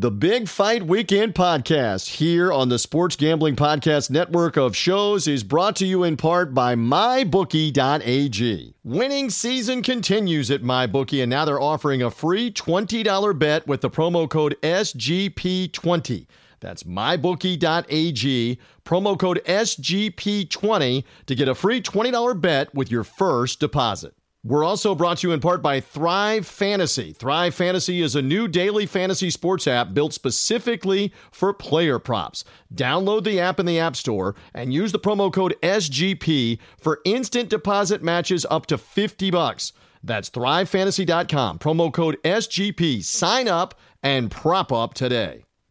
The Big Fight Weekend podcast here on the Sports Gambling Podcast network of shows is brought to you in part by MyBookie.ag. Winning season continues at MyBookie, and now they're offering a free $20 bet with the promo code SGP20. That's mybookie.ag, promo code SGP20 to get a free $20 bet with your first deposit. We're also brought to you in part by Thrive Fantasy. Thrive Fantasy is a new daily fantasy sports app built specifically for player props. Download the app in the App Store and use the promo code SGP for instant deposit matches up to 50 bucks. That's thrivefantasy.com. Promo code SGP. Sign up and prop up today.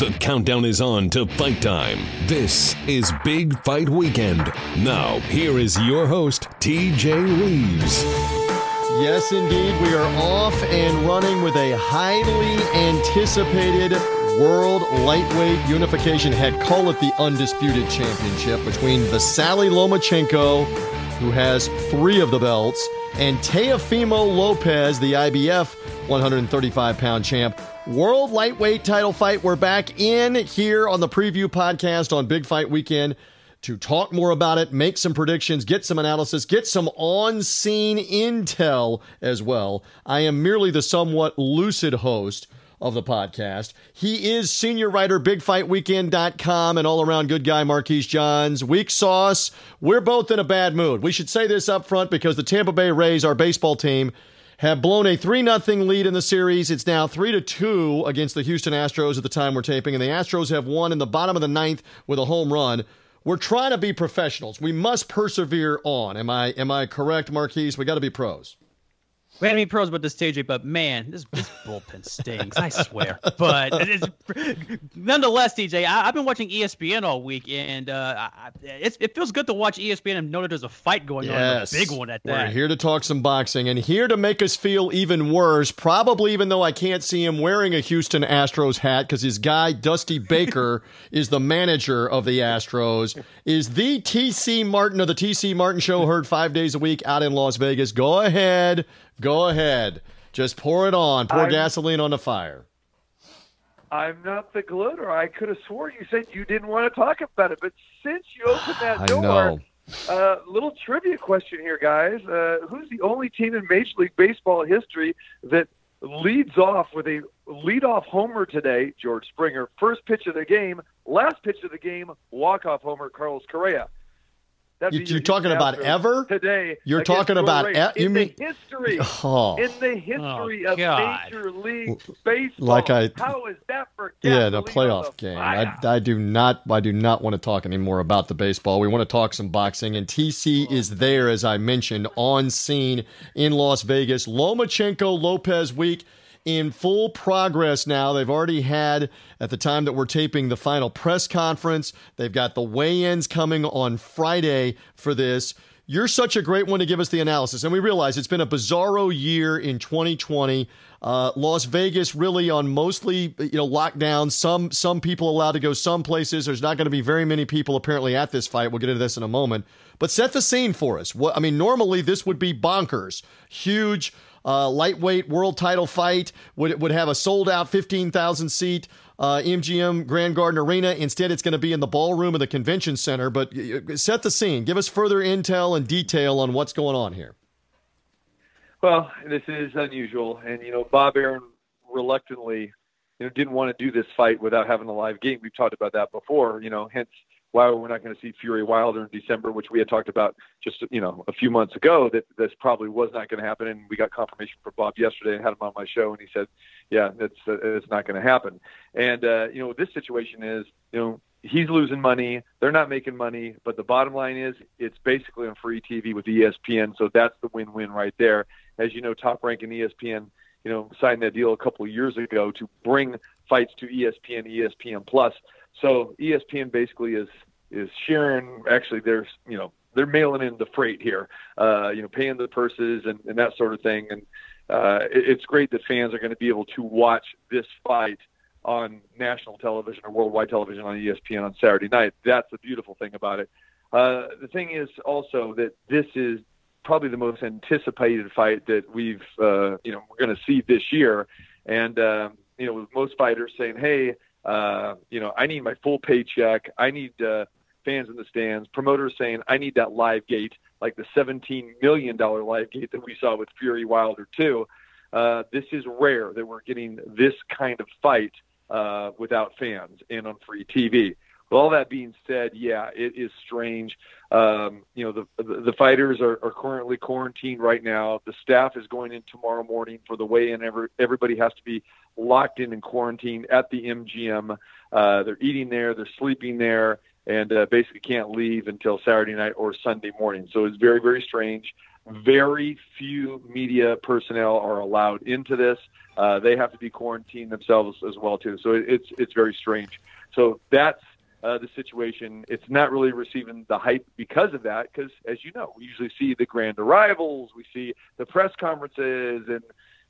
The countdown is on to fight time. This is Big Fight Weekend. Now, here is your host, TJ Reeves. Yes, indeed. We are off and running with a highly anticipated World Lightweight Unification Head. Call it the Undisputed Championship between Vasily Lomachenko, who has three of the belts, and Teofimo Lopez, the IBF 135 pound champ. World Lightweight title fight. We're back in here on the preview podcast on Big Fight Weekend to talk more about it, make some predictions, get some analysis, get some on scene intel as well. I am merely the somewhat lucid host of the podcast. He is senior writer, bigfightweekend.com, and all around good guy, Marquise Johns. Weak sauce. We're both in a bad mood. We should say this up front because the Tampa Bay Rays, our baseball team, have blown a 3 0 lead in the series. It's now 3 to 2 against the Houston Astros at the time we're taping, and the Astros have won in the bottom of the ninth with a home run. We're trying to be professionals. We must persevere on. Am I am I correct, Marquise? We got to be pros. We had any pros about this TJ, but man, this, this bullpen stinks. I swear. But nonetheless, TJ, I, have been watching ESPN all week, and uh, I, it feels good to watch ESPN and know that there's a fight going yes. on, a big one at that. We're here to talk some boxing, and here to make us feel even worse. Probably, even though I can't see him wearing a Houston Astros hat, because his guy Dusty Baker is the manager of the Astros, is the TC Martin of the TC Martin Show, heard five days a week out in Las Vegas. Go ahead. Go ahead. Just pour it on. Pour I'm, gasoline on the fire. I'm not the glitter. I could have sworn you said you didn't want to talk about it, but since you opened that door, uh, little trivia question here, guys. Uh, who's the only team in Major League Baseball history that leads off with a leadoff homer today? George Springer. First pitch of the game, last pitch of the game, walk-off homer, Carlos Correa. You, are talking about ever today. You're talking about e- you in mean the history oh. in the history oh, of Major League Baseball. Like I, how is that for? Yeah, the playoff the game. I, I, do not. I do not want to talk anymore about the baseball. We want to talk some boxing, and TC oh. is there as I mentioned on scene in Las Vegas. Lomachenko Lopez week in full progress now. They've already had, at the time that we're taping, the final press conference. They've got the weigh ins coming on Friday for this. You're such a great one to give us the analysis. And we realize it's been a bizarro year in 2020. Uh, Las Vegas really on mostly you know lockdown. Some some people allowed to go some places. There's not going to be very many people apparently at this fight. We'll get into this in a moment. But set the scene for us. What I mean, normally this would be bonkers, huge uh, lightweight world title fight would would have a sold out 15,000 seat uh, MGM Grand Garden Arena. Instead, it's going to be in the ballroom of the convention center. But set the scene. Give us further intel and detail on what's going on here. Well, this is unusual, and you know Bob Arum reluctantly you know didn't want to do this fight without having a live game. We've talked about that before. You know, hence why we're not going to see Fury Wilder in December, which we had talked about just you know a few months ago that this probably was not going to happen, and we got confirmation from Bob yesterday and had him on my show, and he said, yeah, it's uh, it's not going to happen. And uh, you know this situation is you know he's losing money, they're not making money, but the bottom line is it's basically on free TV with ESPN, so that's the win-win right there. As you know, top ranking ESPN you know signed that deal a couple of years ago to bring fights to ESPN, ESPN Plus. So ESPN basically is is sharing. Actually, there's you know they're mailing in the freight here, uh, you know, paying the purses and, and that sort of thing. And uh, it, it's great that fans are going to be able to watch this fight on national television or worldwide television on ESPN on Saturday night. That's the beautiful thing about it. Uh, the thing is also that this is probably the most anticipated fight that we've, uh, you know, we're going to see this year. And, um, you know, with most fighters saying, hey, uh, you know, I need my full paycheck. I need uh, fans in the stands. Promoters saying, I need that live gate, like the $17 million live gate that we saw with Fury Wilder too. Uh, this is rare that we're getting this kind of fight uh, without fans and on free TV. All that being said, yeah, it is strange. Um, you know, the the, fighters are, are currently quarantined right now. The staff is going in tomorrow morning for the weigh-in. Every, everybody has to be locked in and quarantined at the MGM. Uh, they're eating there, they're sleeping there, and uh, basically can't leave until Saturday night or Sunday morning. So it's very, very strange. Very few media personnel are allowed into this. Uh, they have to be quarantined themselves as well too. So it, it's it's very strange. So that's uh, the situation. It's not really receiving the hype because of that. Because as you know, we usually see the grand arrivals, we see the press conferences, and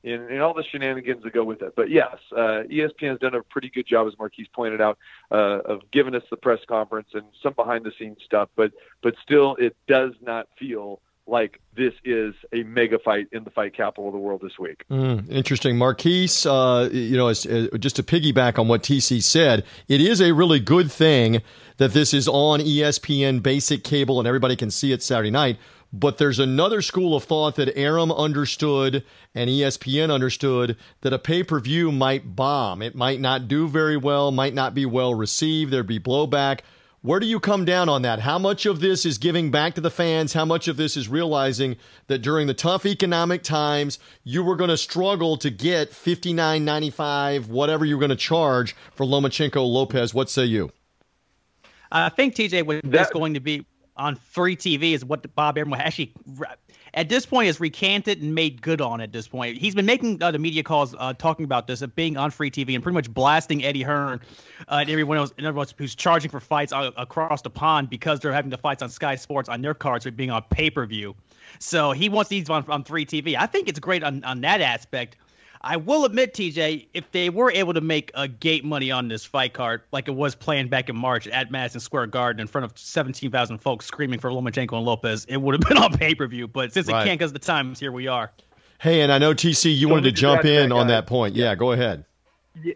and, and all the shenanigans that go with it. But yes, uh, ESPN has done a pretty good job, as Marquise pointed out, uh, of giving us the press conference and some behind the scenes stuff. But but still, it does not feel like this is a mega fight in the fight capital of the world this week. Mm, interesting. Marquise, uh, you know, as, as, just to piggyback on what TC said, it is a really good thing that this is on ESPN basic cable and everybody can see it Saturday night. But there's another school of thought that Arum understood and ESPN understood that a pay per view might bomb. It might not do very well, might not be well received, there'd be blowback. Where do you come down on that? How much of this is giving back to the fans? How much of this is realizing that during the tough economic times, you were going to struggle to get fifty nine ninety five, whatever you're going to charge for Lomachenko Lopez? What say you? I think TJ was that, going to be on free TV is what Bob Arum actually at this point has recanted and made good on at this point. He's been making uh, the media calls uh, talking about this of being on free TV and pretty much blasting Eddie Hearn uh, and everyone else, and everyone else who's charging for fights uh, across the pond because they're having the fights on Sky Sports on their cards for being on pay per view. So he wants these on, on free TV. I think it's great on, on that aspect. I will admit, TJ, if they were able to make a gate money on this fight card, like it was planned back in March at Madison Square Garden in front of 17,000 folks screaming for Lomachenko and Lopez, it would have been on pay per view. But since right. it can't because of the times, here we are. Hey, and I know TC, you wanted to jump in on that point. Yeah, go ahead.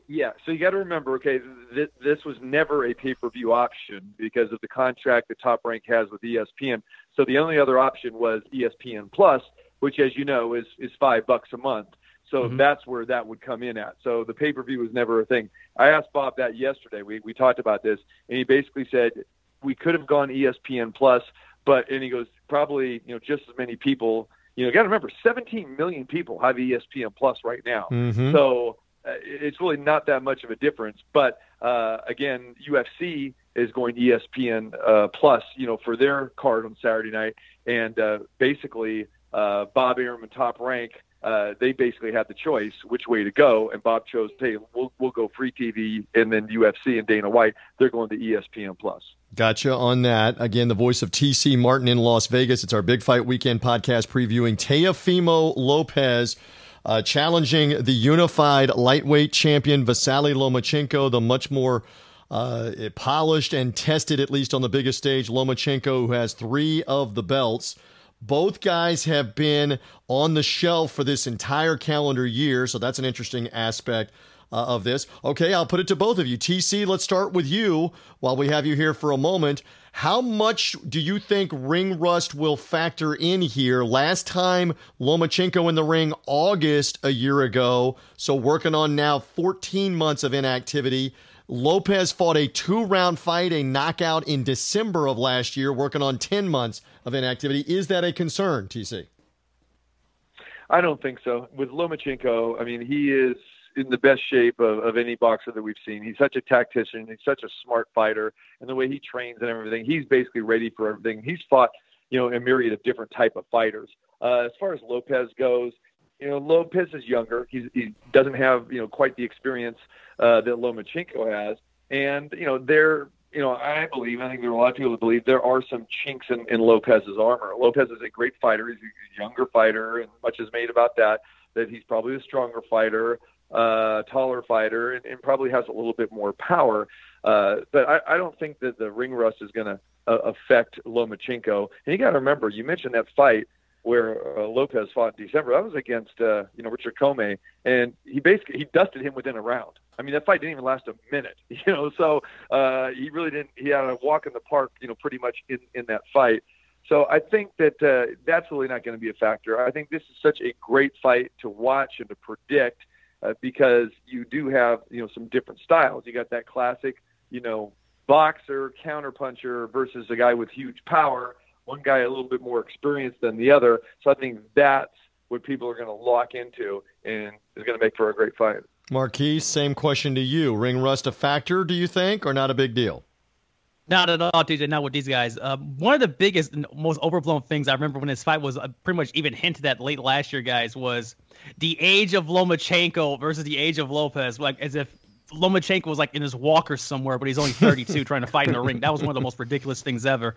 Yeah, so you got to remember, okay, th- this was never a pay per view option because of the contract that Top Rank has with ESPN. So the only other option was ESPN Plus, which, as you know, is is five bucks a month. So mm-hmm. that's where that would come in at. So the pay per view was never a thing. I asked Bob that yesterday. We we talked about this, and he basically said we could have gone ESPN Plus, but and he goes probably you know just as many people. You know, got to remember, 17 million people have ESPN Plus right now. Mm-hmm. So uh, it's really not that much of a difference. But uh, again, UFC is going ESPN uh, Plus, you know, for their card on Saturday night, and uh, basically uh, Bob Arum and Top Rank uh, they basically had the choice which way to go, and Bob chose, hey, we'll we'll go free TV, and then UFC and Dana White, they're going to ESPN Plus. Gotcha on that. Again, the voice of TC Martin in Las Vegas. It's our Big Fight Weekend podcast previewing Teofimo Lopez. Uh, challenging the unified lightweight champion Vasily Lomachenko, the much more uh, polished and tested, at least on the biggest stage, Lomachenko, who has three of the belts. Both guys have been on the shelf for this entire calendar year, so that's an interesting aspect uh, of this. Okay, I'll put it to both of you. TC, let's start with you while we have you here for a moment. How much do you think ring rust will factor in here? Last time Lomachenko in the ring, August a year ago. So working on now 14 months of inactivity. Lopez fought a two round fight, a knockout in December of last year, working on 10 months of inactivity. Is that a concern, TC? I don't think so. With Lomachenko, I mean, he is in the best shape of, of any boxer that we've seen. He's such a tactician. He's such a smart fighter, and the way he trains and everything, he's basically ready for everything. He's fought, you know, a myriad of different type of fighters. Uh, as far as Lopez goes, you know, Lopez is younger. He's, he doesn't have, you know, quite the experience uh, that Lomachenko has, and you know, they're you know, I believe, I think there are a lot of people that believe there are some chinks in, in Lopez's armor. Lopez is a great fighter. He's a younger fighter, and much is made about that, that he's probably a stronger fighter, uh, taller fighter, and, and probably has a little bit more power. Uh, but I, I don't think that the ring rust is going to uh, affect Lomachenko. And you got to remember, you mentioned that fight where uh, Lopez fought in December. That was against uh, you know Richard Commey, and he basically he dusted him within a round. I mean, that fight didn't even last a minute, you know. So uh, he really didn't. He had a walk in the park, you know, pretty much in in that fight. So I think that uh, that's really not going to be a factor. I think this is such a great fight to watch and to predict uh, because you do have you know some different styles. You got that classic, you know, boxer counterpuncher versus a guy with huge power one guy a little bit more experienced than the other. So I think that's what people are going to lock into and is going to make for a great fight. Marquise, same question to you. Ring rust a factor, do you think, or not a big deal? Not at all, TJ. Not with these guys. Uh, one of the biggest, and most overblown things I remember when this fight was uh, pretty much even hinted at late last year, guys, was the age of Lomachenko versus the age of Lopez. Like as if Lomachenko was like in his walker somewhere, but he's only 32 trying to fight in the ring. That was one of the most ridiculous things ever.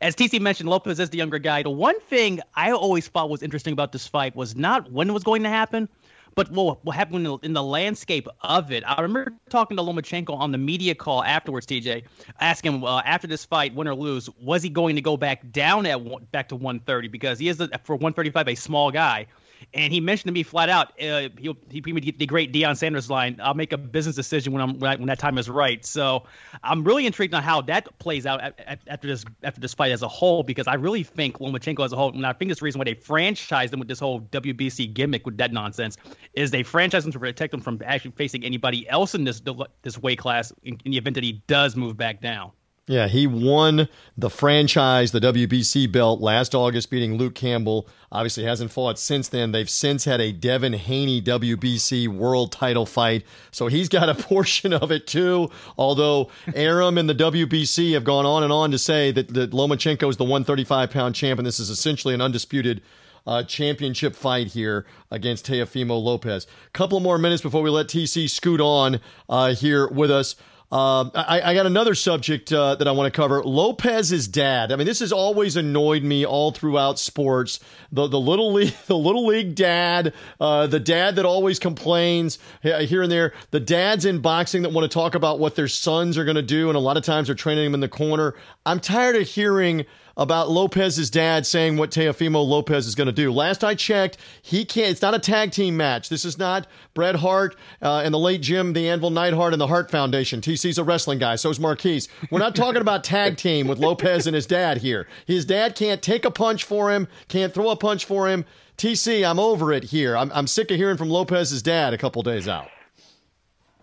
As TC mentioned, Lopez is the younger guy. The one thing I always thought was interesting about this fight was not when it was going to happen, but what, what happened in the, in the, landscape of it. I remember talking to Lomachenko on the media call afterwards, TJ, asking him uh, after this fight, win or lose, was he going to go back down at one, back to 130 because he is a, for 135 a small guy. And he mentioned to me flat out, uh, he'll he the great Deion Sanders line. I'll make a business decision when I'm when, I, when that time is right. So I'm really intrigued on how that plays out at, at, after this after this fight as a whole because I really think Lomachenko as a whole, and I think it's the reason why they franchised him with this whole WBC gimmick with that nonsense, is they franchised him to protect him from actually facing anybody else in this this weight class in, in the event that he does move back down. Yeah, he won the franchise, the WBC belt last August, beating Luke Campbell. Obviously, hasn't fought since then. They've since had a Devin Haney WBC world title fight, so he's got a portion of it too. Although Arum and the WBC have gone on and on to say that, that Lomachenko is the 135 pound champ, and this is essentially an undisputed uh, championship fight here against Teofimo Lopez. Couple more minutes before we let TC scoot on uh, here with us. Um, I, I, got another subject uh, that I want to cover. Lopez's dad. I mean, this has always annoyed me all throughout sports. The the little league, the little league dad, uh, the dad that always complains here and there. The dads in boxing that want to talk about what their sons are going to do, and a lot of times they're training them in the corner. I'm tired of hearing about Lopez's dad saying what Teofimo Lopez is going to do. Last I checked, he can't. It's not a tag team match. This is not Bret Hart uh, and the late Jim the Anvil Neidhart and the Hart Foundation. TC's a wrestling guy. So is Marquise. We're not talking about tag team with Lopez and his dad here. His dad can't take a punch for him. Can't throw a punch for him. TC, I'm over it here. I'm, I'm sick of hearing from Lopez's dad a couple days out.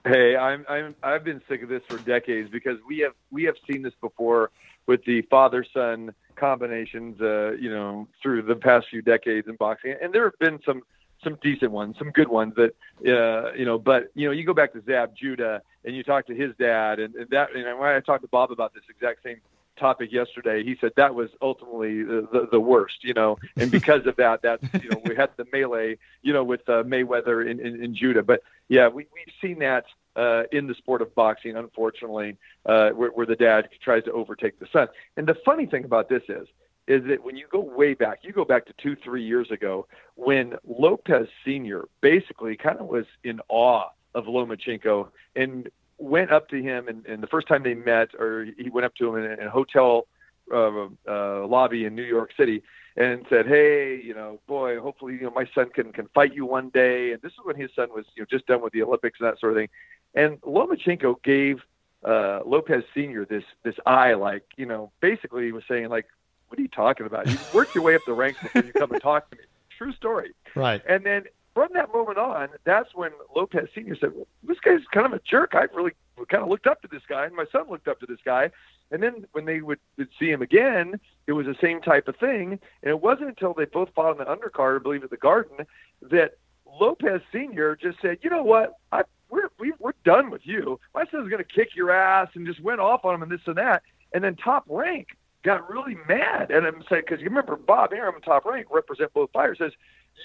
Hey, I'm I'm I've been sick of this for decades because we have we have seen this before with the father son combinations, uh, you know, through the past few decades in boxing, and there have been some some decent ones, some good ones that, uh, you know, but you know, you go back to Zab Judah and you talk to his dad, and, and that, and when I talked to Bob about this exact same topic yesterday, he said that was ultimately the, the, the worst, you know, and because of that, that you know, we had the melee, you know, with uh, Mayweather in, in, and Judah, but yeah, we we've seen that uh, in the sport of boxing, unfortunately, uh, where, where the dad tries to overtake the son. And the funny thing about this is, is that when you go way back, you go back to two, three years ago, when Lopez Sr. basically kind of was in awe of Lomachenko and went up to him, and, and the first time they met, or he went up to him in a, in a hotel uh, uh, lobby in New York City and said, "Hey, you know, boy, hopefully, you know, my son can can fight you one day." And this is when his son was, you know, just done with the Olympics and that sort of thing. And Lomachenko gave uh, Lopez Senior this this eye, like you know, basically he was saying like, "What are you talking about? You work your way up the ranks before you come and talk to me." True story. Right. And then from that moment on, that's when Lopez Senior said, well, "This guy's kind of a jerk. I really kind of looked up to this guy, and my son looked up to this guy." And then when they would, would see him again, it was the same type of thing. And it wasn't until they both fought in the undercard, I believe, at the Garden, that Lopez Senior just said, "You know what? I we're we, are we are done with you. My son's going to kick your ass," and just went off on him and this and that. And then Top Rank got really mad at him said, because you remember Bob Arum Top Rank represent both fighters, says,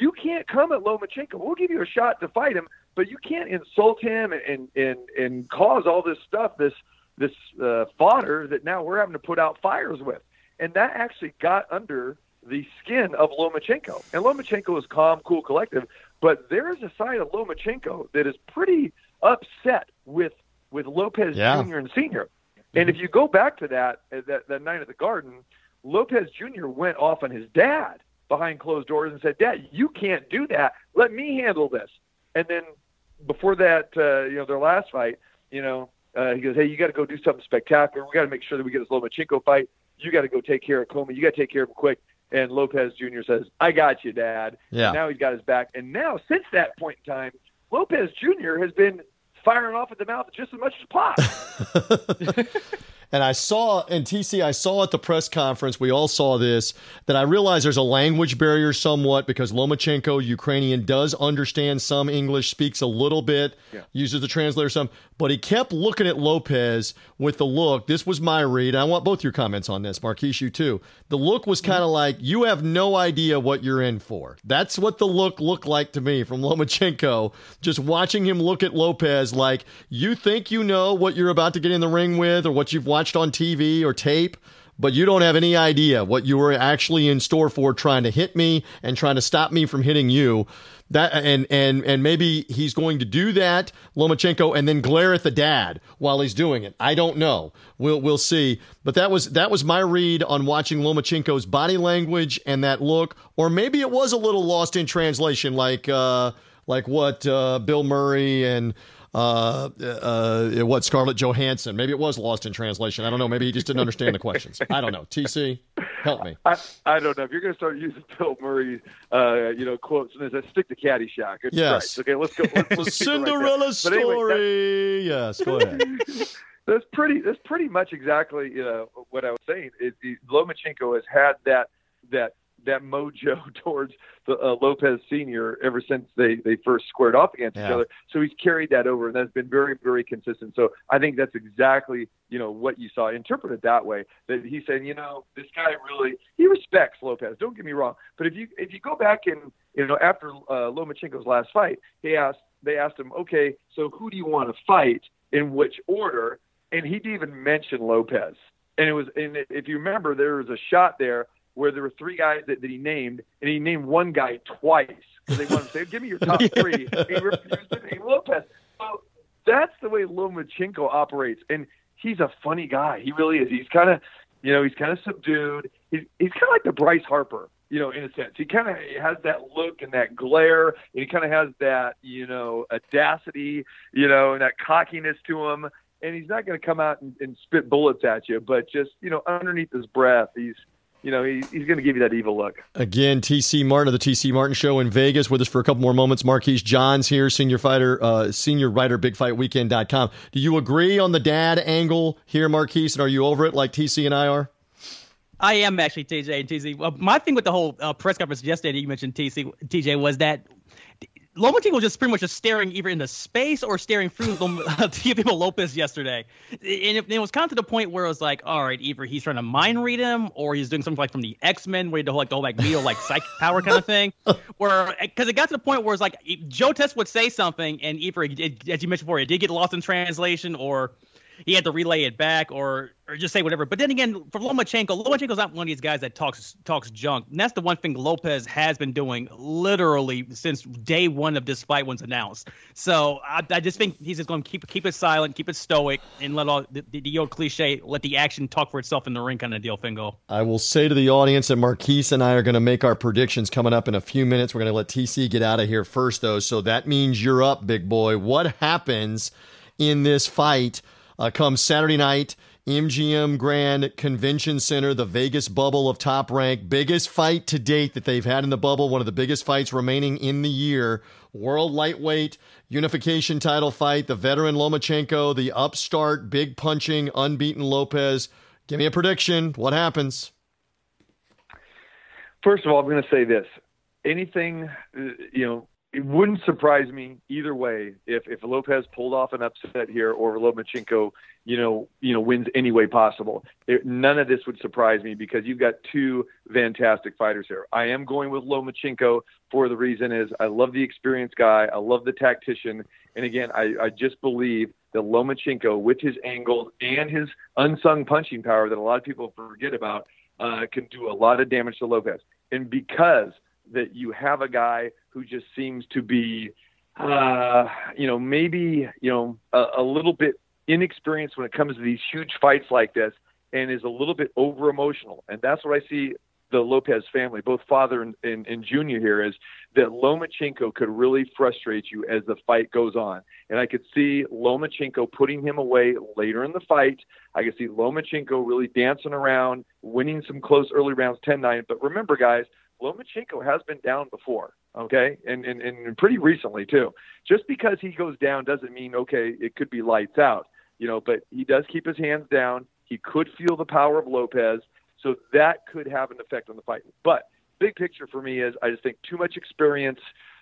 "You can't come at Lomachenko. We'll give you a shot to fight him, but you can't insult him and and and, and cause all this stuff, this." this uh, fodder that now we're having to put out fires with, and that actually got under the skin of Lomachenko. And Lomachenko is calm, cool, collective, but there is a side of Lomachenko that is pretty upset with with Lopez Yeah. Jr. and Senior. And if you go back to that uh, that, that night at the Garden, Lopez Jr. went off on his dad behind closed doors and said, "Dad, you can't do that. Let me handle this." And then before that, uh, you know, their last fight, you know, uh, he goes, "Hey, you got to go do something spectacular. We got to make sure that we get this Lomachenko fight. You got to go take care of Commey. You got to take care of him quick." And Lopez Jr. says, "I got you, Dad." Yeah. And now he's got his back. And now, since that point in time, Lopez Jr. has been firing off at the mouth just as much as Pop. And I saw, and TC, I saw at the press conference, we all saw this, that I realize there's a language barrier somewhat because Lomachenko, Ukrainian, does understand some English, speaks a little bit, Yeah. uses the translator some, but he kept looking at Lopez with the look. This was my read. I want both your comments on this, Marquise, you too. The look was kind of mm-hmm. like, you have no idea what you're in for. That's what the look looked like to me from Lomachenko. Just watching him look at Lopez like, you think you know what you're about to get in the ring with or what you've watched on TV or tape, but you don't have any idea what you were actually in store for trying to hit me and trying to stop me from hitting you. That and and and maybe he's going to do that, Lomachenko, and then glare at the dad while he's doing it. I don't know. We'll we'll see. But that was that was my read on watching Lomachenko's body language and that look, or maybe it was a little lost in translation, like uh, like what uh, Bill Murray and uh, uh, what Scarlett Johansson. Maybe it was lost in translation. I don't know. Maybe he just didn't understand the questions. I don't know. TC, help me. I, I don't know if you're going to start using Bill Murray, uh, you know, quotes and says stick to Caddyshack. It's Yes. Christ. Okay, let's go. Let's, let's it right. Cinderella anyway, story. yes, go ahead. that's pretty. That's pretty much exactly you know, what I was saying. It, it, Lomachenko has had that that that mojo towards the uh, Lopez Senior ever since they they first squared off against each other. So he's carried that over, and that's been very very consistent. So I think that's exactly you know what you saw. Interpret it that way. That he's saying, you know, this guy really he respects Lopez. Don't get me wrong, but if you if you go back and you know after uh, Lomachenko's last fight, he asked they asked him, okay, so who do you want to fight in which order? And he didn't even mention Lopez. And it was, and if you remember, there was a shot there where there were three guys that, that he named, and he named one guy twice because they wanted to say, "Give me your top three. He refused to name Lopez. So that's the way Lomachenko operates, and he's a funny guy. He really is. He's kind of, you know, he's kind of subdued. He's he's kind of like the Bryce Harper, you know, in a sense. He kind of has that look and that glare, and he kind of has that, you know, audacity, you know, and that cockiness to him. And he's not going to come out and, and spit bullets at you, but just, you know, underneath his breath, he's, you know, he, he's going to give you that evil look. Again, TC Martin of the TC Martin Show in Vegas with us for a couple more moments. Marquise Johns here, senior fighter, uh, senior writer, bigfightweekend.com. Do you agree on the dad angle here, Marquise? And are you over it like TC and I are? I am actually TJ and TC. Well, my thing with the whole uh, press conference yesterday that you mentioned TC TJ was that Lomachenko was just pretty much just staring either into space or staring through Teofimo Lopez yesterday, and it, it was kind of to the point where it was like, all right, either he's trying to mind read him or he's doing something like from the X Men, where he like the whole like Neo like psychic power kind of thing, where eh, because it got to the point where it's like Joe Test would say something and either it, it- as you mentioned before, it did get lost in translation or he had to relay it back or or just say whatever. But then again, for Lomachenko, Lomachenko's not one of these guys that talks talks junk. And that's the one thing Lopez has been doing literally since day one of this fight was announced. So I, I just think he's just going to keep keep it silent, keep it stoic, and let all the, the, the old cliche, let the action talk for itself in the ring kind of deal, Fingo. I will say to the audience that Marquise and I are going to make our predictions coming up in a few minutes. We're going to let TC get out of here first, though. So that means you're up, big boy. What happens in this fight uh, comes Saturday night? MGM Grand Convention Center, the Vegas bubble of top rank, biggest fight to date that they've had in the bubble, one of the biggest fights remaining in the year. World lightweight unification title fight, the veteran Lomachenko, the upstart, big punching, unbeaten Lopez. Give me a prediction. What happens? First of all, I'm going to say this: anything, uh, you know, it wouldn't surprise me either way if if Lopez pulled off an upset here or Lomachenko, you know, you know, wins any way possible. It, none of this would surprise me because you've got two fantastic fighters here. I am going with Lomachenko for the reason is I love the experienced guy, I love the tactician, and again, I, I just believe that Lomachenko, with his angles and his unsung punching power that a lot of people forget about, uh, can do a lot of damage to Lopez. And because that you have a guy who just seems to be, uh, you know, maybe you know a, a little bit inexperienced when it comes to these huge fights like this, and is a little bit over emotional, and that's what I see the Lopez family, both father and, and, and, junior here, is that Lomachenko could really frustrate you as the fight goes on. And I could see Lomachenko putting him away later in the fight. I could see Lomachenko really dancing around, winning some close early rounds 10 9. But remember, guys, Lomachenko has been down before, okay? And, and, and pretty recently, too. Just because he goes down doesn't mean, okay, it could be lights out, you know, but he does keep his hands down. He could feel the power of Lopez. So that could have an effect on the fight. But big picture for me is I just think too much experience.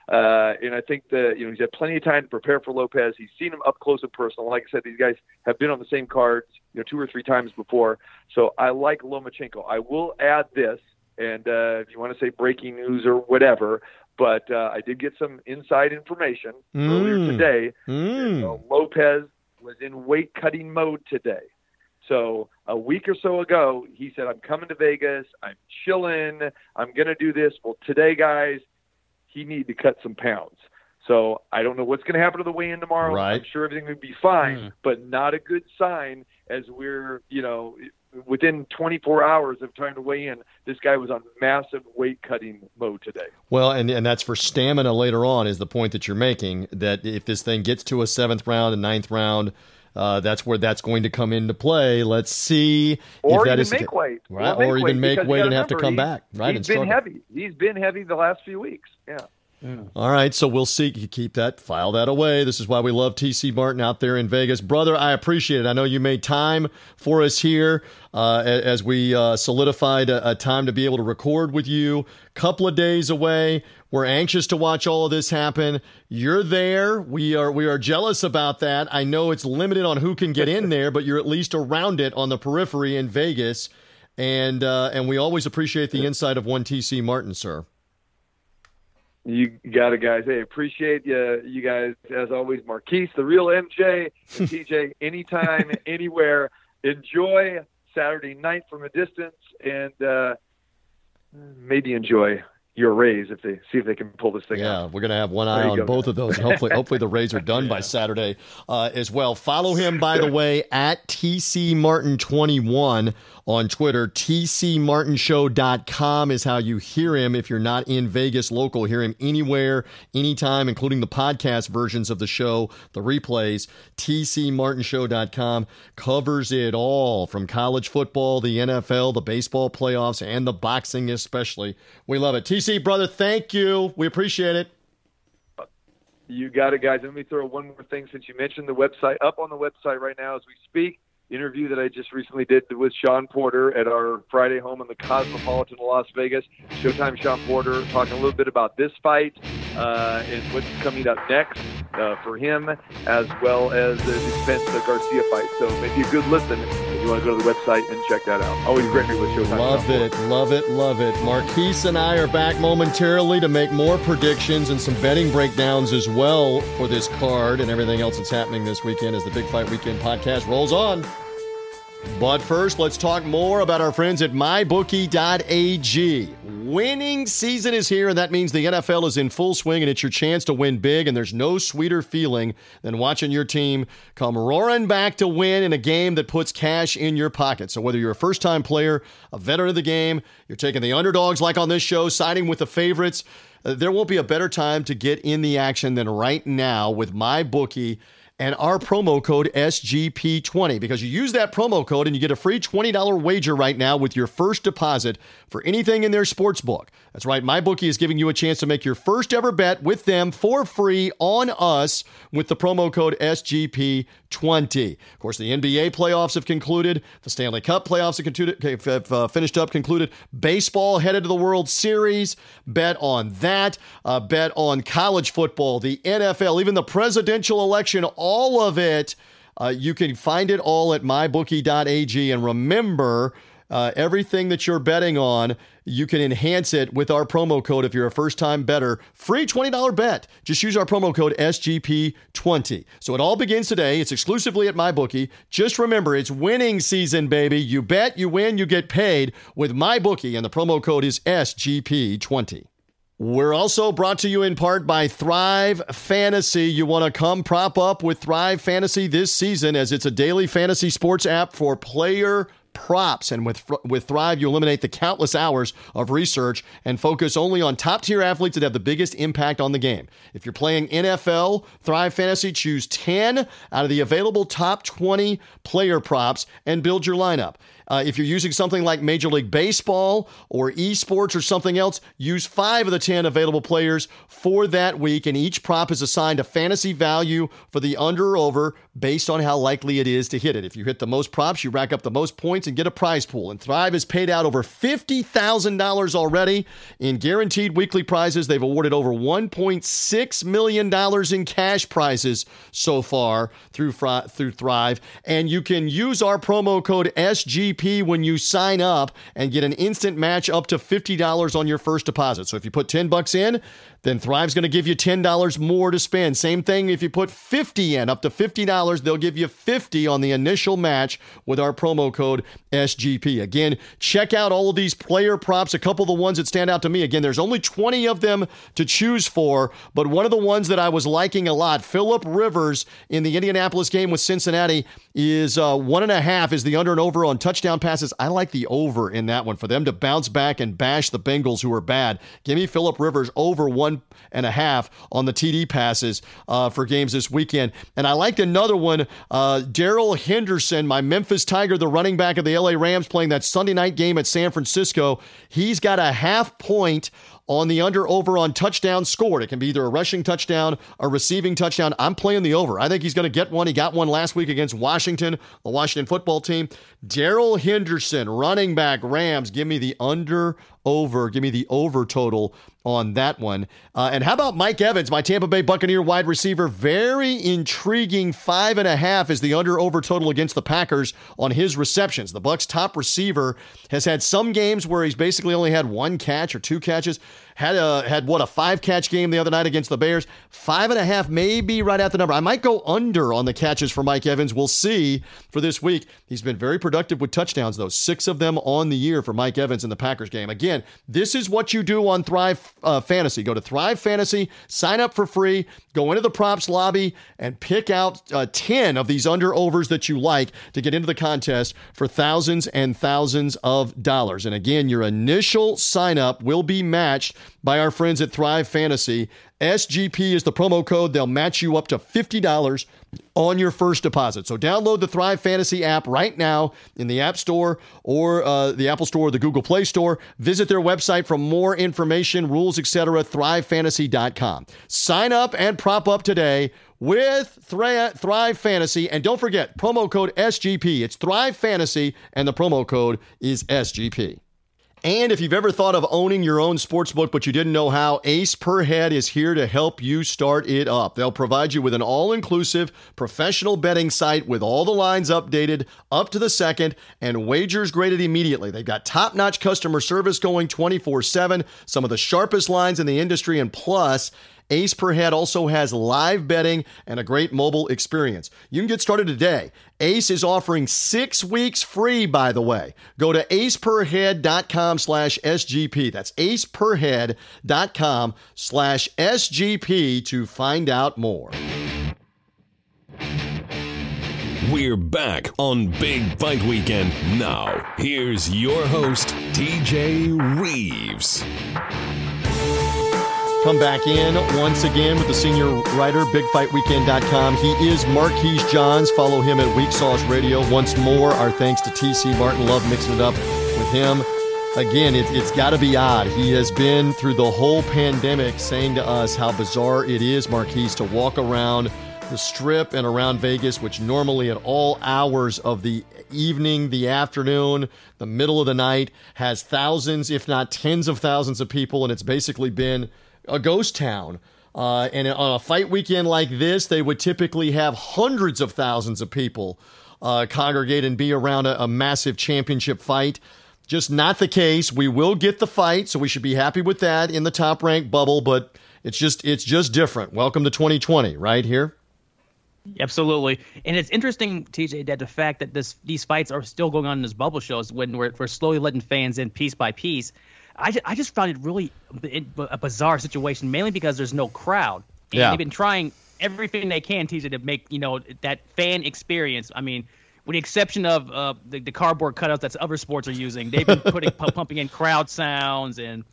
Uh, and I think that you know he's had plenty of time to prepare for Lopez. He's seen him up close and personal. Like I said, these guys have been on the same cards, you know, two or three times before. So I like Lomachenko. I will add this, and uh, if you want to say breaking news or whatever, but uh, I did get some inside information mm. earlier today. Mm. Lopez was in weight cutting mode today. So a week or so ago, he said, I'm coming to Vegas. I'm chilling. I'm going to do this. Well, today, guys, he need to cut some pounds. So I don't know what's going to happen to the weigh-in tomorrow. Right. I'm sure everything will be fine, mm. but not a good sign as we're, you know, within 24 hours of trying to weigh in, this guy was on massive weight cutting mode today. Well, and and that's for stamina later on is the point that you're making that if this thing gets to a seventh round, a ninth round, uh, that's where that's going to come into play. Let's see or if that even is make weight, right? Or, or even make weight and have to come back, right? He's been heavy. He's been heavy the last few weeks. Yeah. Yeah. All right, so we'll see. You keep that, file that away. This is why we love TC Martin out there in Vegas, brother. I appreciate it. I know you made time for us here uh, as we uh, solidified a, a, time to be able to record with you. Couple of days away. We're anxious to watch all of this happen. You're there. We are we are jealous about that. I know it's limited on who can get in there, but you're at least around it on the periphery in Vegas, and uh, and we always appreciate the insight of one TC Martin, sir. You got it, guys. Hey, appreciate you, you guys as always. Marquise, the real MJ, and TJ, anytime, anywhere. Enjoy Saturday night from a distance, and uh, maybe enjoy your Rays if they see if they can pull this thing yeah, out. we're going to have one eye on go, both man. of those. hopefully, hopefully the Rays are done by Saturday uh, as well. Follow him, by the way, at TC Martin 21 on Twitter. TCMartinshow.com is how you hear him if you're not in Vegas local. Hear him anywhere, anytime, including the podcast versions of the show, the replays. TCMartinshow.com covers it all from college football, the NFL, the baseball playoffs, and the boxing especially. We love it. TC, brother, thank you. We appreciate it. You got it, guys. Let me throw one more thing since you mentioned the website. Up on the website right now as we speak interview that I just recently did with Shawn Porter at our Friday home in the Cosmopolitan Las Vegas. Showtime Shawn Porter talking a little bit about this fight uh, and what's coming up next uh, for him, as well as the Spence Garcia fight. So maybe a good listen if you want to go to the website and check that out. Always great with Showtime. Love it, love it, love it. Marquise and I are back momentarily to make more predictions and some betting breakdowns as well for this card and everything else that's happening this weekend as the Big Fight Weekend podcast rolls on. But first, let's talk more about our friends at mybookie.ag. Winning season is here, and that means the NFL is in full swing, and it's your chance to win big. And there's no sweeter feeling than watching your team come roaring back to win in a game that puts cash in your pocket. So, whether you're a first time player, a veteran of the game, you're taking the underdogs like on this show, siding with the favorites, uh, there won't be a better time to get in the action than right now with MyBookie and our promo code SGP20 because you use that promo code and you get a free $20 wager right now with your first deposit for anything in their sports book. That's right, MyBookie is giving you a chance to make your first ever bet with them for free on us with the promo code SGP20. Of course, the NBA playoffs have concluded, the Stanley Cup playoffs have, have uh, finished up, concluded. Baseball headed to the World Series. Bet on that. Uh, bet on college football, the NFL, even the presidential election all of it. Uh, you can find it all at mybookie.ag. And remember, uh, everything that you're betting on, you can enhance it with our promo code if you're a first time better. Free $20 bet. Just use our promo code SGP20. So it all begins today. It's exclusively at MyBookie. Just remember, it's winning season, baby. You bet, you win, you get paid with MyBookie, and the promo code is SGP20. We're also brought to you in part by Thrive Fantasy. You want to come prop up with Thrive Fantasy this season as it's a daily fantasy sports app for player props. And with with Thrive, you eliminate the countless hours of research and focus only on top tier athletes that have the biggest impact on the game. If you're playing NFL, Thrive Fantasy, choose 10 out of the available top 20 player props and build your lineup. Uh, if you're using something like Major League Baseball or esports or something else, use five of the 10 available players for that week, and each prop is assigned a fantasy value for the under or over based on how likely it is to hit it. If you hit the most props, you rack up the most points and get a prize pool. And Thrive has paid out over $50,000 already in guaranteed weekly prizes. They've awarded over $1.6 million in cash prizes so far through, through Thrive. And you can use our promo code SGP when you sign up and get an instant match up to $50 on your first deposit. So if you put 10 bucks in, then Thrive's going to give you $10 more to spend. Same thing if you put 50 in, up to $50, they'll give you 50 on the initial match with our promo code SGP. Again, check out all of these player props, a couple of the ones that stand out to me. Again, there's only 20 of them to choose for, but one of the ones that I was liking a lot, Philip Rivers in the Indianapolis game with Cincinnati is uh, one and a half is the under and over on touchdown passes. I like the over in that one for them to bounce back and bash the Bengals who are bad. Give me Philip Rivers over one one and a half on the TD passes uh, for games this weekend. And I liked another one, uh, Darrell Henderson, my Memphis Tiger, the running back of the LA Rams, playing that Sunday night game at San Francisco. He's got a half point on the under over on touchdown scored. It can be either a rushing touchdown, a receiving touchdown. I'm playing the over. I think he's going to get one. He got one last week against Washington, the Washington football team. Darrell Henderson, running back, Rams. Give me the under over. Give me the over total on that one. Uh, and how about Mike Evans, my Tampa Bay Buccaneer wide receiver? Very intriguing. Five and a half is the under over total against the Packers on his receptions. The Bucks' top receiver has had some games where he's basically only had one catch or two catches. Had a had what a five catch game the other night against the Bears. Five and a half, maybe right at the number. I might go under on the catches for Mike Evans. We'll see for this week. He's been very productive with touchdowns, though. Six of them on the year for Mike Evans in the Packers game. Again, this is what you do on Thrive uh, Fantasy. Go to Thrive Fantasy, sign up for free, go into the props lobby, and pick out uh, 10 of these under overs that you like to get into the contest for thousands and thousands of dollars. And again, your initial sign up will be matched by our friends at Thrive Fantasy. SGP is the promo code. They'll match you up to $50 on your first deposit. So download the Thrive Fantasy app right now in the App Store or uh, the Apple Store or the Google Play Store. Visit their website for more information, rules, etc. ThriveFantasy.com. Sign up and prop up today with Thrive Fantasy. And don't forget, promo code SGP. It's Thrive Fantasy, and the promo code is SGP. And if you've ever thought of owning your own sports book but you didn't know how, Ace Per Head is here to help you start it up. They'll provide you with an all inclusive professional betting site with all the lines updated up to the second and wagers graded immediately. They've got top notch customer service going 24 7, some of the sharpest lines in the industry, and plus, Ace Per Head also has live betting and a great mobile experience. You can get started today. Ace is offering six weeks free, by the way. Go to aceperhead.com slash SGP. That's aceperhead.com slash SGP to find out more. We're back on Big Fight Weekend. Now, here's your host, TJ Reeves. Come back in once again with the senior writer, bigfightweekend.com. He is Marquise Johns. Follow him at Weak Sauce Radio. Once more, our thanks to TC Martin. Love mixing it up with him. Again, it, it's got to be odd. He has been through the whole pandemic saying to us how bizarre it is, Marquise, to walk around the strip and around Vegas, which normally at all hours of the evening, the afternoon, the middle of the night, has thousands, if not tens of thousands of people. And it's basically been a ghost town. Uh, and on a fight weekend like this, they would typically have hundreds of thousands of people uh, congregate and be around a, a massive championship fight. Just not the case. We will get the fight, so we should be happy with that in the top rank bubble, but it's just it's just different. Welcome to 2020, right here. Absolutely, and it's interesting, TJ, that the fact that this these fights are still going on in this bubble shows when we're, we're slowly letting fans in piece by piece. I just, I just found it really a bizarre situation, mainly because there's no crowd. And yeah. they've been trying everything they can, TJ, to make you know that fan experience. I mean, with the exception of uh, the, the cardboard cutouts that other sports are using, they've been putting pumping in crowd sounds and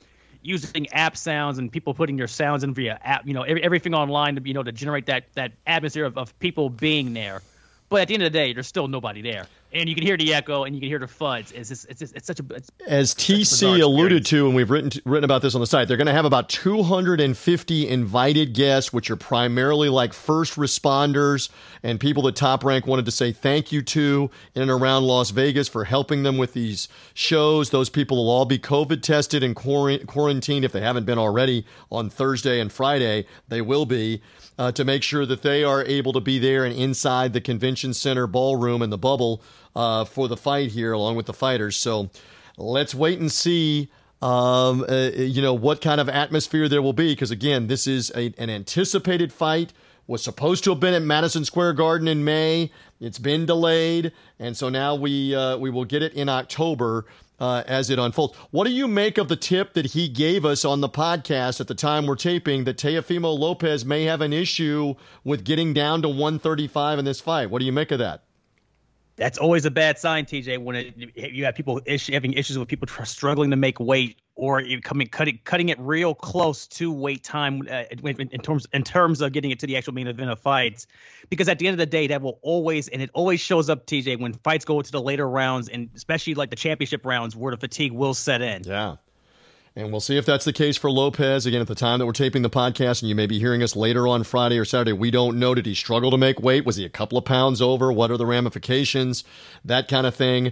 using app sounds and people putting their sounds in via app, you know, every, everything online to you know to generate that that atmosphere of, of people being there. But at the end of the day, there's still nobody there and you can hear the echo and you can hear the fuds. It's just, it's just, it's such a it's as TC alluded to, and we've written written about this on the site. They're going to have about 250 invited guests, which are primarily like first responders and people that Top Rank wanted to say thank you to in and around Las Vegas for helping them with these shows. Those people will all be COVID tested and quarantined if they haven't been already on Thursday and Friday. They will be uh, to make sure that they are able to be there and inside the convention center ballroom and the bubble uh, for the fight here, along with the fighters. So let's wait and see. Um, uh, you know what kind of atmosphere there will be because again, this is a, an anticipated fight. Was supposed to have been at Madison Square Garden in May. It's been delayed, and so now we uh, we will get it in October uh, as it unfolds. What do you make of the tip that he gave us on the podcast at the time we're taping that Teofimo Lopez may have an issue with getting down to 135 in this fight? What do you make of that? That's always a bad sign, TJ. When it, you have people having issues with people tr- struggling to make weight, or coming cutting cutting it real close to weight time uh, in, in, terms in terms of getting it to the actual main event of fights, because at the end of the day, that will always and it always shows up, TJ, when fights go to the later rounds and especially like the championship rounds, where the fatigue will set in. Yeah. And we'll see if that's the case for Lopez. Again, at the time that we're taping the podcast, and you may be hearing us later on Friday or Saturday, we don't know. Did he struggle to make weight? Was he a couple of pounds over? What are the ramifications? That kind of thing.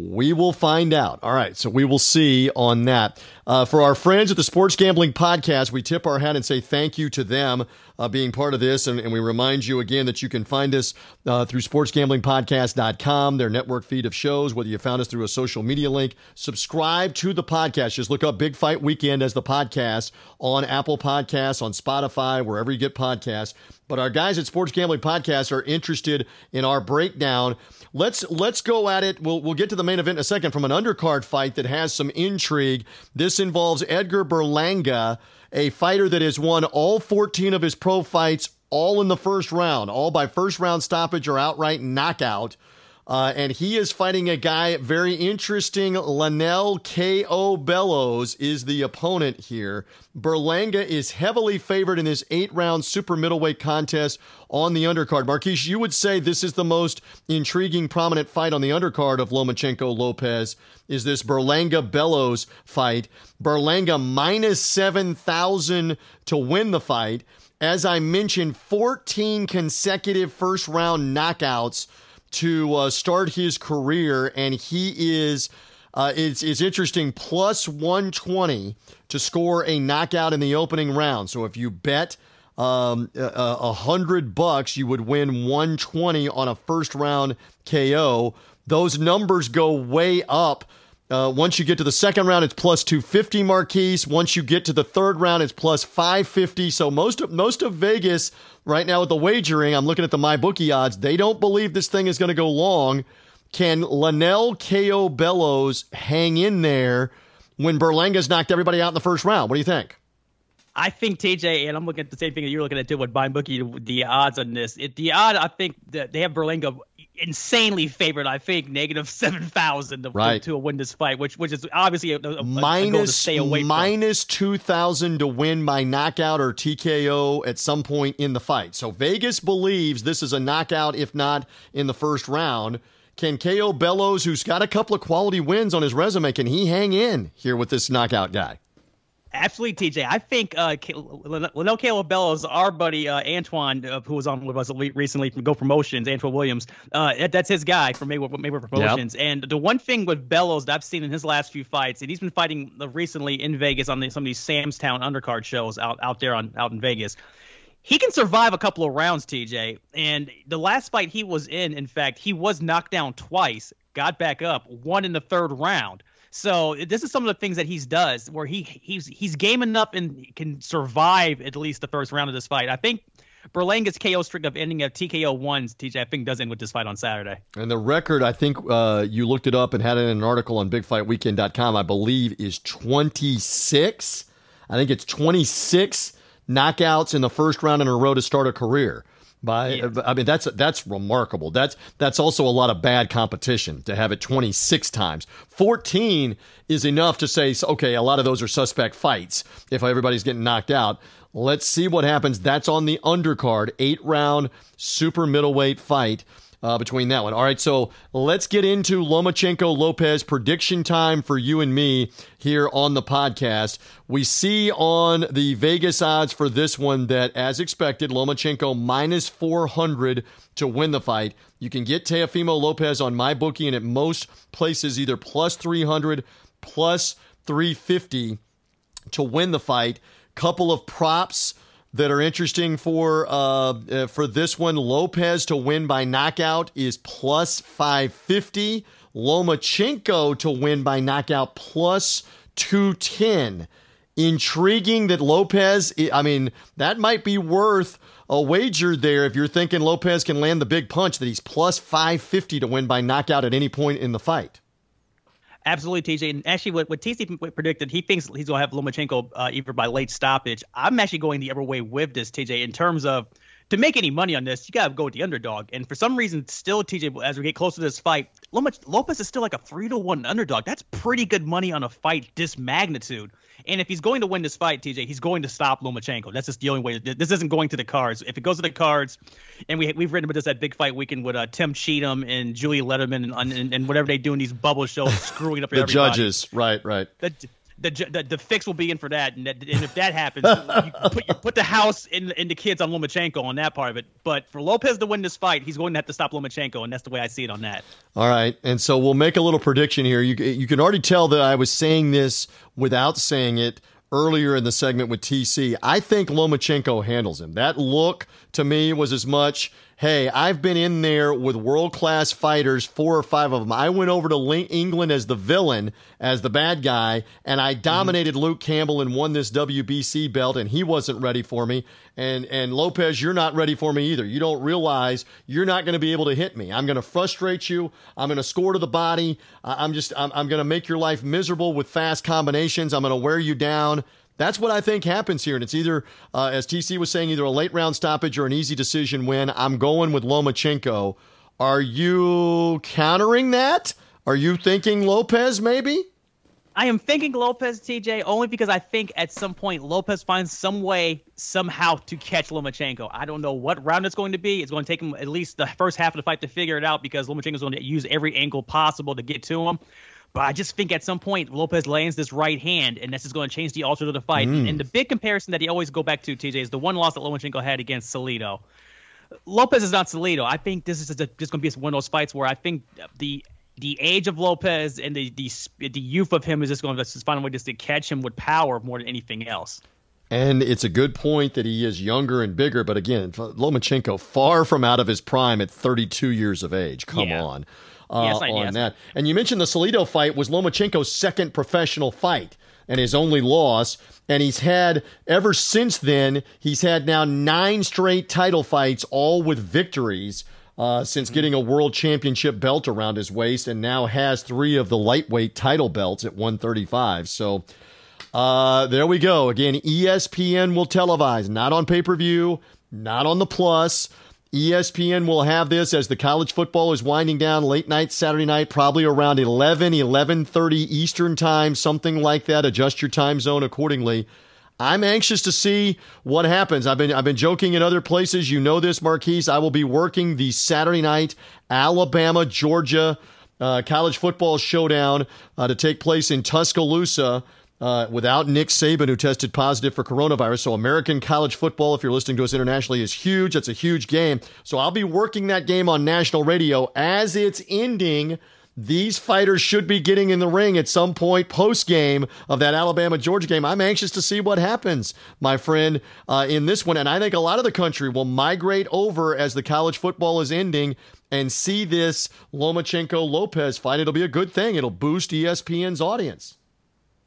We will find out. All right, so we will see on that. Uh, for our friends at the Sports Gambling Podcast, we tip our hat and say thank you to them uh, being part of this. And, and, we remind you again that you can find us uh, through sportsgamblingpodcast.com, their network feed of shows, whether you found us through a social media link. Subscribe to the podcast. Just look up Big Fight Weekend as the podcast on Apple Podcasts, on Spotify, wherever you get podcasts. But our guys at Sports Gambling Podcast are interested in our breakdown Let's let's go at it. We'll we'll get to the main event in a second from an undercard fight that has some intrigue. This involves Edgar Berlanga, a fighter that has won all 14 of his pro fights all in the first round, all by first round stoppage or outright knockout. Uh, and he is fighting a guy very interesting. Lanell K.O. Bellows is the opponent here. Berlanga is heavily favored in this eight round super middleweight contest on the undercard. Marquise, you would say this is the most intriguing, prominent fight on the undercard of Lomachenko Lopez. Is this Berlanga Bellows fight? Berlanga minus 7,000 to win the fight. As I mentioned, 14 consecutive first round knockouts to uh, start his career, and he is. Uh, it's, it's interesting, plus 120 to score a knockout in the opening round. So if you bet um, a, a hundred bucks, you would win 120 on a first round KO. Those numbers go way up uh, once you get to the second round, it's plus 250 Marquise. Once you get to the third round, it's plus 550. So most of most of Vegas right now with the wagering, I'm looking at the MyBookie odds. They don't believe this thing is going to go long. Can Lanell KO Bellows hang in there when Berlanga's knocked everybody out in the first round? What do you think? I think TJ, and I'm looking at the same thing that you're looking at too with MyBookie, the odds on this. It, the odd, I think that they have Berlanga insanely favored. I think negative seven thousand to, right. to, to win this fight, which which is obviously a, a, minus, a stay away minus two thousand to win by knockout or TKO at some point in the fight. So Vegas believes this is a knockout, if not in the first round. Can KO Bellows, who's got a couple of quality wins on his resume, can he hang in here with this knockout guy? Absolutely, TJ. I think uh, Lanell Caleb Bellows, our buddy uh, Antoine, uh, who was on with us recently from Go Promotions, Antoine Williams, uh, that's his guy from Mayweather, Mayweather Promotions. Yep. And the one thing with Bellows that I've seen in his last few fights, and he's been fighting recently in Vegas on the, some of these Sam's Town undercard shows out, out there on out in Vegas he can survive a couple of rounds, TJ. And the last fight he was in, in fact, he was knocked down twice, got back up, won in the third round. So this is some of the things that he's does where he he's he's game enough and can survive at least the first round of this fight. I think Berlanga's KO streak of ending at TKO ones, TJ, I think does end with this fight on Saturday. And the record, I think uh, you looked it up and had it in an article on BigFightWeekend.com. I believe is 26. I think it's 26 knockouts in the first round in a row to start a career. By yes. I mean that's that's remarkable. That's that's also a lot of bad competition to have it 26 times. 14 is enough to say okay, a lot of those are suspect fights if everybody's getting knocked out. Let's see what happens. That's on the undercard, 8 round super middleweight fight uh, between that one. All right, so let's get into Lomachenko Lopez prediction time for you and me here on the podcast. We see on the Vegas odds for this one that, as expected, Lomachenko minus 400 to win the fight. You can get Teofimo Lopez on my bookie and at most places either plus 300, plus 350 to win the fight. Couple of props that are interesting for uh, uh, for this one. Lopez to win by knockout is plus 550. Lomachenko to win by knockout plus 210. Intriguing that Lopez, I mean, that might be worth a wager there if you're thinking Lopez can land the big punch, that he's plus 550 to win by knockout at any point in the fight. Absolutely, TJ. And actually, what, what TC predicted, he thinks he's going to have Lomachenko uh, either by late stoppage. I'm actually going the other way with this, TJ, in terms of to make any money on this, you got to go with the underdog. And for some reason, still, TJ, as we get closer to this fight, Lopez is still like a three to one underdog. That's pretty good money on a fight this magnitude. And if he's going to win this fight, TJ, he's going to stop Lomachenko. That's just the only way. This isn't going to the cards. If it goes to the cards, and we we've written about this at Big Fight Weekend with uh, Tim Cheatham and Julie Lederman and, and, and whatever they do in these bubble shows, screwing up the everybody. judges. Right, right. The, the, the, the fix will be in for that, and, that, and if that happens, you put you put the house in in the kids on Lomachenko on that part of it. But for Lopez to win this fight, he's going to have to stop Lomachenko, and that's the way I see it on that. All right, and so we'll make a little prediction here. You you can already tell that I was saying this without saying it earlier in the segment with TC. I think Lomachenko handles him. That look to me was as much hey, I've been in there with world class fighters, four or five of them. I went over to England as the villain, as the bad guy, and I dominated mm-hmm. Luke Campbell and won this WBC belt, and he wasn't ready for me. And and Lopez, you're not ready for me either. You don't realize you're not going to be able to hit me. I'm going to frustrate you. I'm going to score to the body. I'm just I'm, I'm going to make your life miserable with fast combinations. I'm going to wear you down. That's what I think happens here. And it's either, uh, as TC was saying, either a late round stoppage or an easy decision win. I'm going with Lomachenko. Are you countering that? Are you thinking Lopez maybe? I am thinking Lopez, TJ, only because I think at some point Lopez finds some way, somehow, to catch Lomachenko. I don't know what round it's going to be. It's going to take him at least the first half of the fight to figure it out because Lomachenko is going to use every angle possible to get to him. But I just think at some point Lopez lands this right hand, and this is going to change the alter of the fight. Mm. And the big comparison that he always go back to, TJ, is the one loss that Lomachenko had against Salido. Lopez is not Salido. I think this is just, just going to be one of those fights where I think the the age of Lopez and the the, the youth of him is just going to just find a way just to catch him with power more than anything else. And it's a good point that he is younger and bigger, but again, Lomachenko far from out of his prime at 32 years of age. Come yeah. on uh, yes, on yes. that. And you mentioned the Salido fight was Lomachenko's second professional fight and his only loss. And he's had, ever since then, he's had now nine straight title fights, all with victories. Uh, since getting a world championship belt around his waist, and now has three of the lightweight title belts at 135. So uh, there we go. Again, ESPN will televise, not on pay per view, not on the plus. ESPN will have this as the college football is winding down late night Saturday night, probably around 11, 11:30 Eastern time, something like that. Adjust your time zone accordingly. I'm anxious to see what happens. I've been I've been joking in other places. You know this, Marquise. I will be working the Saturday night Alabama Georgia uh, college football showdown uh, to take place in Tuscaloosa uh, without Nick Saban, who tested positive for coronavirus. So, American college football, if you're listening to us internationally, is huge. It's a huge game. So, I'll be working that game on national radio as it's ending these fighters should be getting in the ring at some point post game of that Alabama Georgia game. I'm anxious to see what happens, my friend, uh, in this one. And I think a lot of the country will migrate over as the college football is ending and see this Lomachenko Lopez fight. It'll be a good thing. It'll boost ESPN's audience.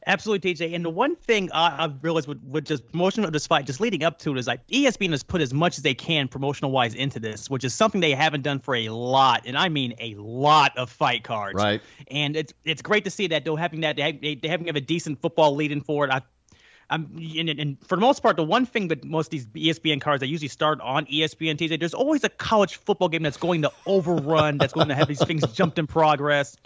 Absolutely, TJ. And the one thing I, I realized with, with just promotion of this fight, just leading up to it, is like ESPN has put as much as they can promotional wise into this, which is something they haven't done for a lot, and I mean a lot of fight cards. Right. And it's it's great to see that they're having that they, they, having a decent football lead in for it. I I'm, and, and, for the most part, the one thing that most of these ESPN cards that usually start on ESPN TJ, there's always a college football game that's going to overrun, that's going to have these things jumped in progress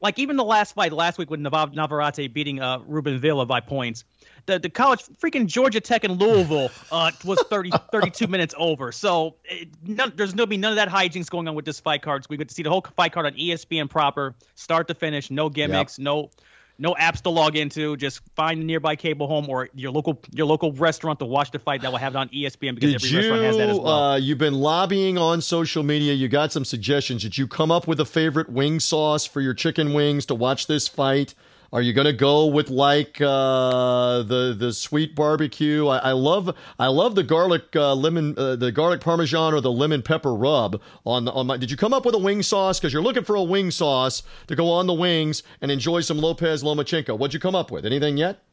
like even the last fight last week with Nav- Navarrete beating uh, Ruben Villa by points, the the college freaking Georgia Tech and Louisville uh, was 30, 32 minutes over. So it, none, there's going to be none of that hijinks going on with this fight card. So we get to see the whole fight card on ESPN proper, start to finish, no gimmicks, yep. no no apps to log into. Just find a nearby cable home or your local your local restaurant to watch the fight that will have it on ESPN because Did every you, restaurant has that as well. Uh, you've been lobbying on social media. You got some suggestions. Did you come up with a favorite wing sauce for your chicken wings to watch this fight? Are you going to go with like uh, the the sweet barbecue? I, I love I love the garlic uh, lemon uh, the garlic parmesan or the lemon pepper rub on the, on my. Did you come up with a wing sauce? Because you're looking for a wing sauce to go on the wings and enjoy some Lopez Lomachenko. What'd you come up with? Anything yet?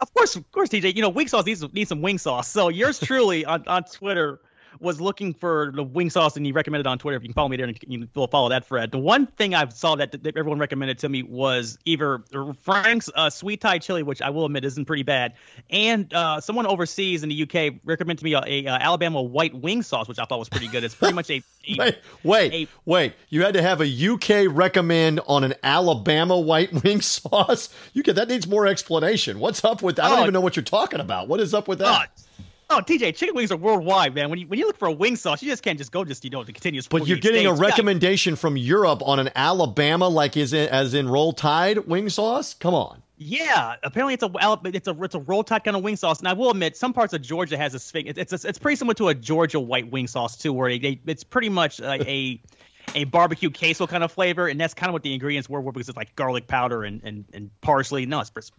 Of course, of course, TJ. You know, wing sauce needs, needs some wing sauce. So yours truly on, on Twitter was looking for the wing sauce and he recommended on Twitter. If you can follow me there and you can follow that thread. The one thing I saw that, that everyone recommended to me was either Frank's uh, sweet Thai chili, which I will admit isn't pretty bad, and uh, someone overseas in the UK recommended to me a, a, a, Alabama white wing sauce, which I thought was pretty good. It's pretty much a, a wait, wait, wait. You had to have a UK recommend on an Alabama white wing sauce. You get that needs more explanation. What's up with? That? I don't oh, even know what you're talking about. What is up with that? Oh, Oh, TJ, chicken wings are worldwide, man. When you when you look for a wing sauce, you just can't just go just you know the continuous. But you're getting States. a recommendation yeah. from Europe on an Alabama like is it as in Roll Tide wing sauce. Come on. Yeah, apparently it's a it's a it's a roll tide kind of wing sauce, and I will admit some parts of Georgia has a it's it's, it's pretty similar to a Georgia white wing sauce too, where they, it's pretty much a, a a barbecue queso kind of flavor, and that's kind of what the ingredients were, were because it's like garlic powder and, and, and parsley. No, it's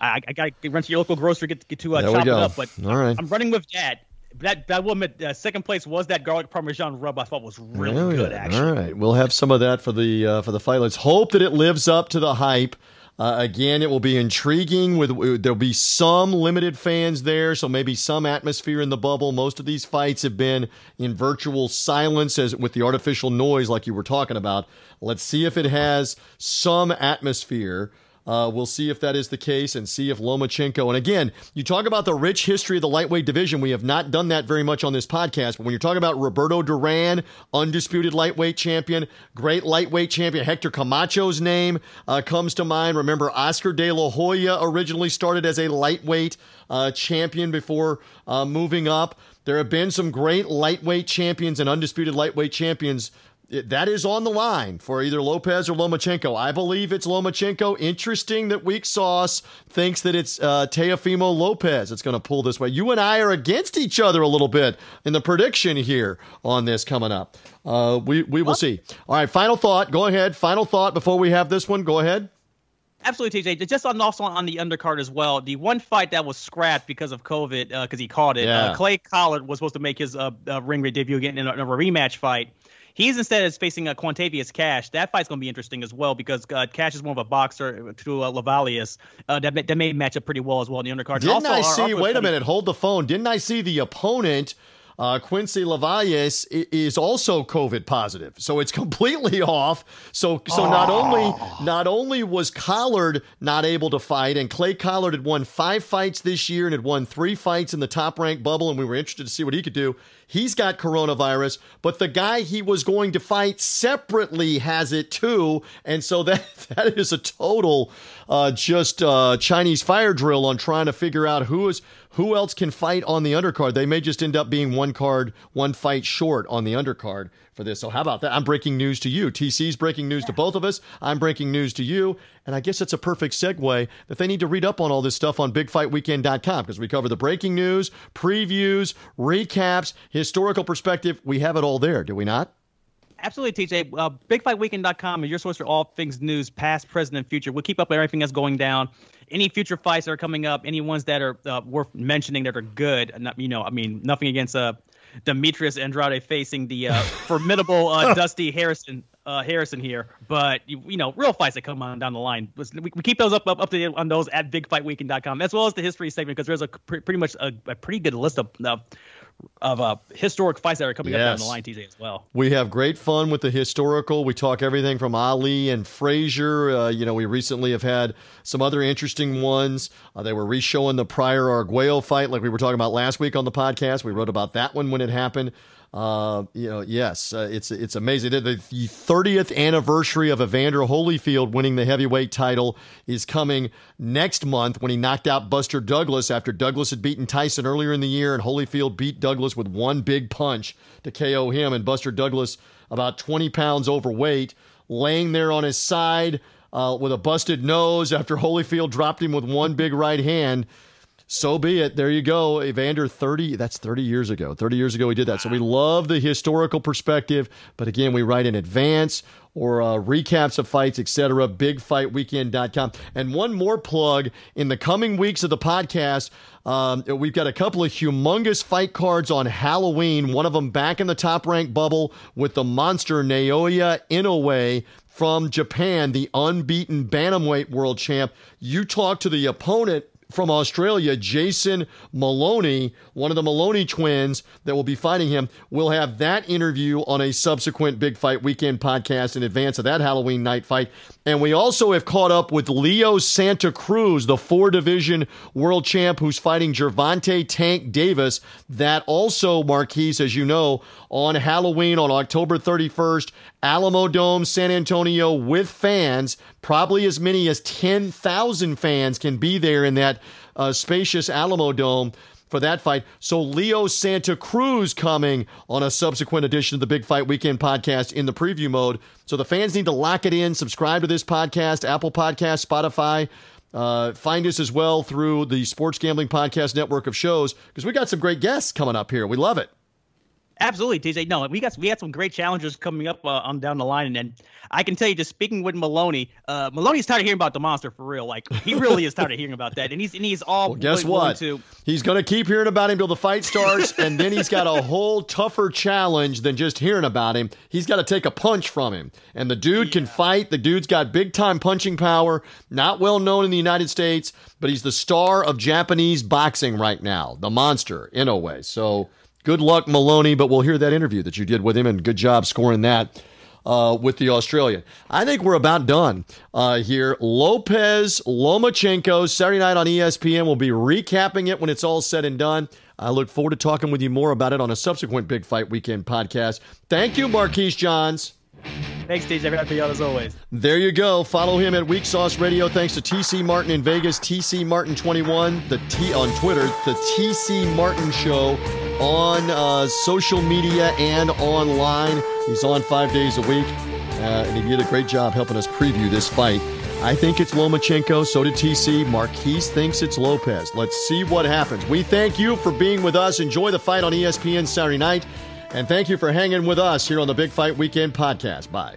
I, I got to run to your local grocery get get to uh, chop it up, but All right. I'm running with that. That that will admit, uh, second place was that garlic parmesan rub. I thought was really good. Actually, all right, we'll have some of that for the uh, for the fight. Let's hope that it lives up to the hype. Uh, again, it will be intriguing. With there'll be some limited fans there, so maybe some atmosphere in the bubble. Most of these fights have been in virtual silence, as with the artificial noise, like you were talking about. Let's see if it has some atmosphere. Uh, we'll see if that is the case and see if Lomachenko. And again, you talk about the rich history of the lightweight division. We have not done that very much on this podcast. But when you're talking about Roberto Duran, undisputed lightweight champion, great lightweight champion, Hector Camacho's name uh, comes to mind. Remember, Oscar De La Hoya originally started as a lightweight uh, champion before uh, moving up. There have been some great lightweight champions and undisputed lightweight champions that is on the line for either Lopez or Lomachenko. I believe it's Lomachenko. Interesting that Weak Sauce thinks that it's uh, Teofimo Lopez that's going to pull this way. You and I are against each other a little bit in the prediction here on this coming up. Uh, we we will see. All right, final thought. Go ahead. Final thought before we have this one. Go ahead. Absolutely, TJ. Just on also on the undercard as well. The one fight that was scrapped because of COVID, because uh, he caught it. Uh, yeah. Clay Collard was supposed to make his uh, uh ring debut again in a, in a rematch fight. He's instead is facing a Quantavious Cash. That fight's going to be interesting as well because uh, Cash is more of a boxer to uh, LaVallais. Uh, that, that may match up pretty well as well in the undercard. Didn't also, I see? Wait a minute. Hold the phone. Didn't I see the opponent? Uh, Quincy LaVallais is also COVID positive, so it's completely off. So, so oh. not only not only was Collard not able to fight, and Clay Collard had won five fights this year and had won three fights in the top ranked bubble, and we were interested to see what he could do. He's got coronavirus, but the guy he was going to fight separately has it too, and so that that is a total uh, just uh, Chinese fire drill on trying to figure out who is who else can fight on the undercard. They may just end up being one card, one fight short on the undercard for this. So how about that? I'm breaking news to you. TC's breaking news yeah. to both of us. I'm breaking news to you. And I guess it's a perfect segue that they need to read up on all this stuff on bigfightweekend.com because we cover the breaking news, previews, recaps, historical perspective. We have it all there, do we not? Absolutely, TJ. Uh, BigFightWeekend.com is your source for all things news, past, present, and future. We'll keep up with everything that's going down. Any future fights that are coming up, any ones that are uh, worth mentioning that are good. Not, you know, I mean, nothing against uh, Demetrius Andrade facing the uh, formidable uh, Dusty Harrison uh, Harrison here, but you, you, know, real fights that come on down the line. We, we keep those up, up up to date on those at BigFightWeekend.com as well as the history segment because there's a pr- pretty much a, a, pretty good list of of uh, historic fights that are coming yes. up down the line, TJ, as well. We have great fun with the historical. We talk everything from Ali and Frazier. Uh, you know, we recently have had some other interesting ones. Uh, they were re-showing the Pryor Arguello fight, like we were talking about last week on the podcast. We wrote about that one when it happened. Uh, you know, yes, uh, it's it's amazing. The, the 30th anniversary of Evander Holyfield winning the heavyweight title is coming next month when he knocked out Buster Douglas after Douglas had beaten Tyson earlier in the year, and Holyfield beat Douglas with one big punch to KO him. And Buster Douglas, about 20 pounds overweight, laying there on his side uh, with a busted nose after Holyfield dropped him with one big right hand so be it. There you go. Evander 30, that's 30 years ago. 30 years ago, we did that. So we love the historical perspective. But again, we write in advance or uh, recaps of fights, etc. BigFightWeekend.com. And one more plug in the coming weeks of the podcast. Um, we've got a couple of humongous fight cards on Halloween. One of them back in the top rank bubble with the monster Naoya Inoue from Japan, the unbeaten bantamweight world champ. You talk to the opponent from Australia, Jason Moloney, one of the Moloney twins that will be fighting him. We'll have that interview on a subsequent Big Fight Weekend podcast in advance of that Halloween night fight. And we also have caught up with Leo Santa Cruz, the four division world champ who's fighting Gervonta Tank Davis. That also, Marquise, as you know, on Halloween on October 31st, Alamodome, San Antonio with fans. Probably as many as 10,000 fans can be there in that uh, spacious Alamodome for that fight. So Leo Santa Cruz coming on a subsequent edition of the Big Fight Weekend podcast in the preview mode. So the fans need to lock it in, subscribe to this podcast, Apple Podcast, Spotify. Uh, find us as well through the Sports Gambling Podcast network of shows because we got some great guests coming up here. We love it. Absolutely, TJ. No, we got we had some great challengers coming up uh, on down the line, and, and I can tell you, just speaking with Moloney, uh, Moloney's tired of hearing about the monster for real. Like he really is tired of hearing about that, and he's and he's all. Well, guess what? To... He's going to keep hearing about him till the fight starts, and then he's got a whole tougher challenge than just hearing about him. He's got to take a punch from him, and the dude yeah. can fight. The dude's got big time punching power. Not well known in the United States, but he's the star of Japanese boxing right now. The monster, in a way. So good luck, Moloney, but we'll hear that interview that you did with him, and good job scoring that. Uh, with the Australian. I think we're about done uh, here. Lopez Lomachenko, Saturday night on ESPN. We'll be recapping it when it's all said and done. I look forward to talking with you more about it on a subsequent Big Fight Weekend podcast. Thank you, Marquise Johns. Thanks, TJ. Happy y'all as always. There you go. Follow him at Weak Sauce Radio. Thanks to TC Martin in Vegas, TC Martin 21, the T on Twitter, the TC Martin Show on uh, social media and online. He's on five days a week, uh, and he did a great job helping us preview this fight. I think it's Lomachenko. So did TC. Marquise thinks it's Lopez. Let's see what happens. We thank you for being with us. Enjoy the fight on ESPN Saturday night. And thank you for hanging with us here on the Big Fight Weekend podcast. Bye.